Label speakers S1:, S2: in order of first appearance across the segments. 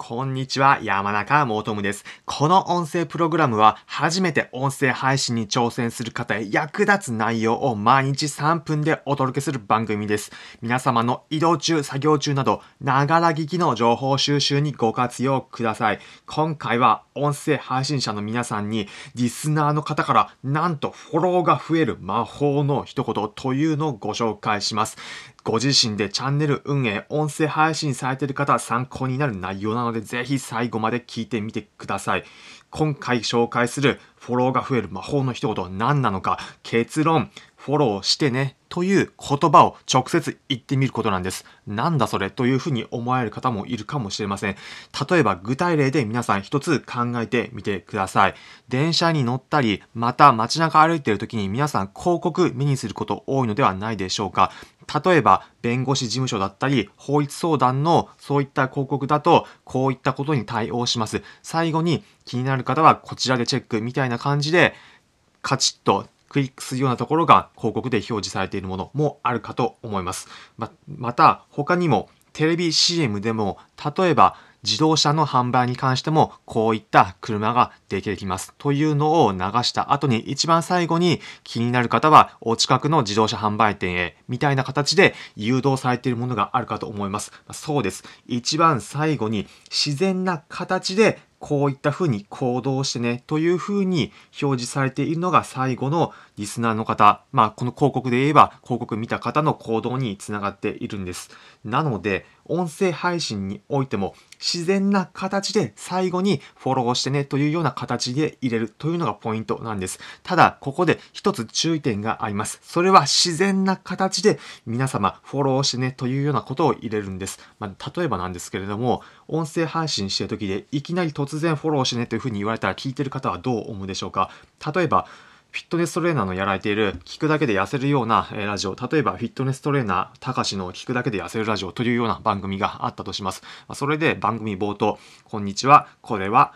S1: こんにちは、山中もとむです。この音声プログラムは、初めて音声配信に挑戦する方へ役立つ内容を毎日3分でお届けする番組です。皆様の移動中、作業中など、ながら聞きの情報収集にご活用ください。今回は、音声配信者の皆さんに、リスナーの方から、なんとフォローが増える魔法の一言というのをご紹介します。ご自身でチャンネル運営、音声配信されている方参考になる内容なのので、ぜひ最後まで聞いてみてください。今回紹介するフォローが増える魔法の一言は何なのか、結論、フォローしてねという言葉を直接言ってみることなんです。なんだそれというふうに思われる方もいるかもしれません。例えば具体例で皆さん一つ考えてみてください。電車に乗ったり、また街中歩いている時に皆さん広告目にすること多いのではないでしょうか。例えば、弁護士事務所だったり、法律相談のそういった広告だと、こういったことに対応します。最後に気になる方はこちらでチェックみたいな感じで、カチッとクリックするようなところが広告で表示されているものもあるかと思います。ままた、他にもテレビ CM でも、例えば自動車の販売に関してもこういった車が出てきますというのを流した後に一番最後に気になる方はお近くの自動車販売店へみたいな形で誘導されているものがあるかと思います。そうです。一番最後に自然な形でこういったふうに行動してねというふうに表示されているのが最後のリスナーの方、まあこの広告で言えば広告見た方の行動につながっているんです。なので音声配信においても自然な形で最後にフォローしてねというような形で入れるというのがポイントなんです。ただここで一つ注意点があります。それは自然な形で皆様フォローしてねというようなことを入れるんです。まあ、例えばなんですけれども音声配信してる時でいきなり突然フォローしてねというふうに言われたら聞いてる方はどう思うでしょうか？例えば、フィットネストレーナーのやられている聞くだけで痩せるようなラジオ、例えばフィットネストレーナーたかしの聞くだけで痩せるラジオというような番組があったとします。それで番組冒頭、こんにちは、これは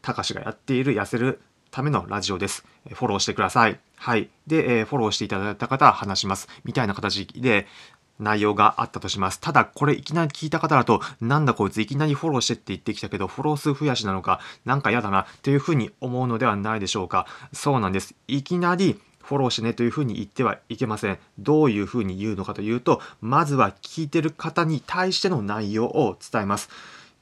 S1: たかしがやっている痩せるためのラジオです。フォローしてください。はい。で、フォローしていただいた方は話します。みたいな形で、内容があったとします。ただ、これいきなり聞いた方だと、なんだこいついきなりフォローしてって言ってきたけど、フォロー数増やしなのか、なんか嫌だな、というふうに思うのではないでしょうか。そうなんです。いきなり、フォローしてねというふうに言ってはいけません。どういうふうに言うのかというと、まずは聞いてる方に対しての内容を伝えます。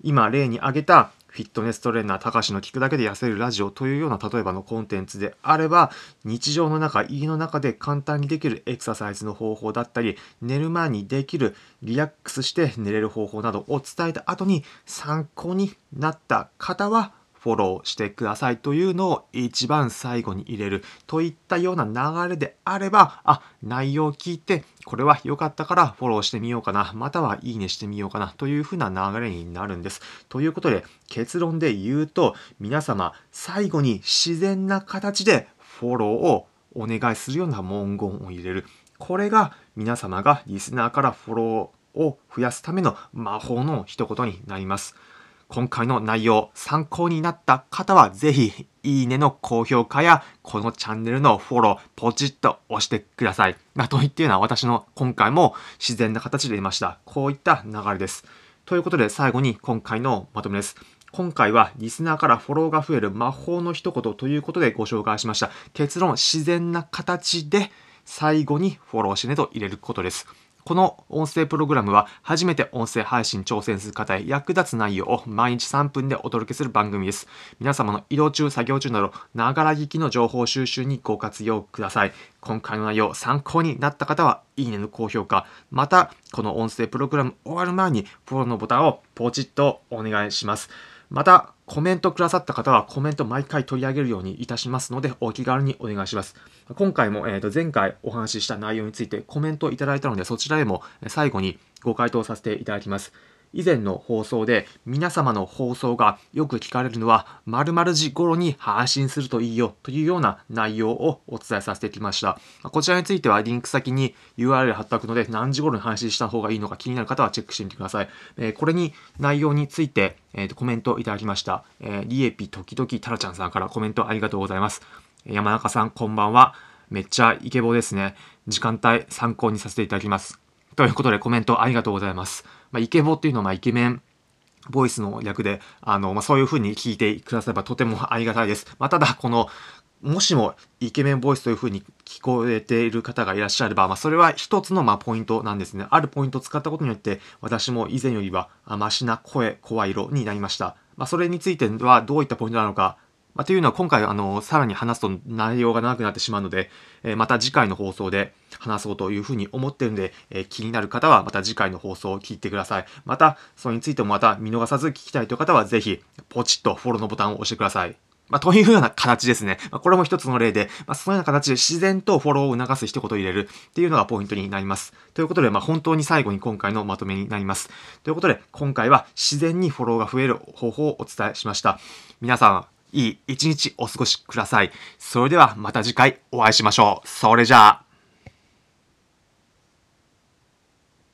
S1: 今例に挙げたフィットネストレーナー高しの聞くだけで痩せるラジオというような例えばのコンテンツであれば日常の中家の中で簡単にできるエクササイズの方法だったり寝る前にできるリラックスして寝れる方法などを伝えた後に参考になった方はフォローしてくださいというのを一番最後に入れるといったような流れであれば、あ、内容を聞いて、これは良かったからフォローしてみようかな、またはいいねしてみようかなというふうな流れになるんです。ということで、結論で言うと、皆様、最後に自然な形でフォローをお願いするような文言を入れる。これが皆様がリスナーからフォローを増やすための魔法の一言になります。今回の内容参考になった方はぜひいいねの高評価やこのチャンネルのフォローポチッと押してください。ま、と言っていうのは私の今回も自然な形で言いました。こういった流れです。ということで最後に今回のまとめです。今回はリスナーからフォローが増える魔法の一言ということでご紹介しました。結論、自然な形で最後にフォローしねと入れることです。この音声プログラムは初めて音声配信挑戦する方へ役立つ内容を毎日3分でお届けする番組です。皆様の移動中、作業中など、ながら聞きの情報収集にご活用ください。今回の内容参考になった方は、いいねの高評価、また、この音声プログラム終わる前にフォローのボタンをポチッとお願いします。また、コメントくださった方はコメント毎回取り上げるようにいたしますので、お気軽にお願いします。今回も、えー、と前回お話しした内容についてコメントをいただいたので、そちらへも最後にご回答させていただきます。以前の放送で皆様の放送がよく聞かれるのは〇〇時頃に配信するといいよというような内容をお伝えさせてきました。こちらについてはリンク先に URL 貼っておくので何時頃に配信した方がいいのか気になる方はチェックしてみてください。えこれに内容について、えー、とコメントいただきました。えー、リエピ時々タラちゃんさんからコメントありがとうございます。山中さんこんばんは。めっちゃイケボですね。時間帯参考にさせていただきます。ということでコメントありがとうございます。まあ、イケボっていうのはまイケメンボイスの略で、あの、まあ、そういう風に聞いてくださればとてもありがたいです。まあ、ただ、この、もしもイケメンボイスという風に聞こえている方がいらっしゃれば、まあ、それは一つのまポイントなんですね。あるポイントを使ったことによって、私も以前よりはマシな声、声色になりました。ま、それについてはどういったポイントなのか、まあ、というのは今回あのさらに話すと内容が長くなってしまうので、え、また次回の放送で話そうというふうに思ってるので、え、気になる方はまた次回の放送を聞いてください。また、それについてもまた見逃さず聞きたいという方はぜひポチッとフォローのボタンを押してください。まあ、というような形ですね。まあ、これも一つの例で、まあ、そのような形で自然とフォローを促す一言を入れるっていうのがポイントになります。ということで、まあ、本当に最後に今回のまとめになります。ということで、今回は自然にフォローが増える方法をお伝えしました。皆さん、いい一日お過ごしください。それではまた次回お会いしましょう。それじゃあ。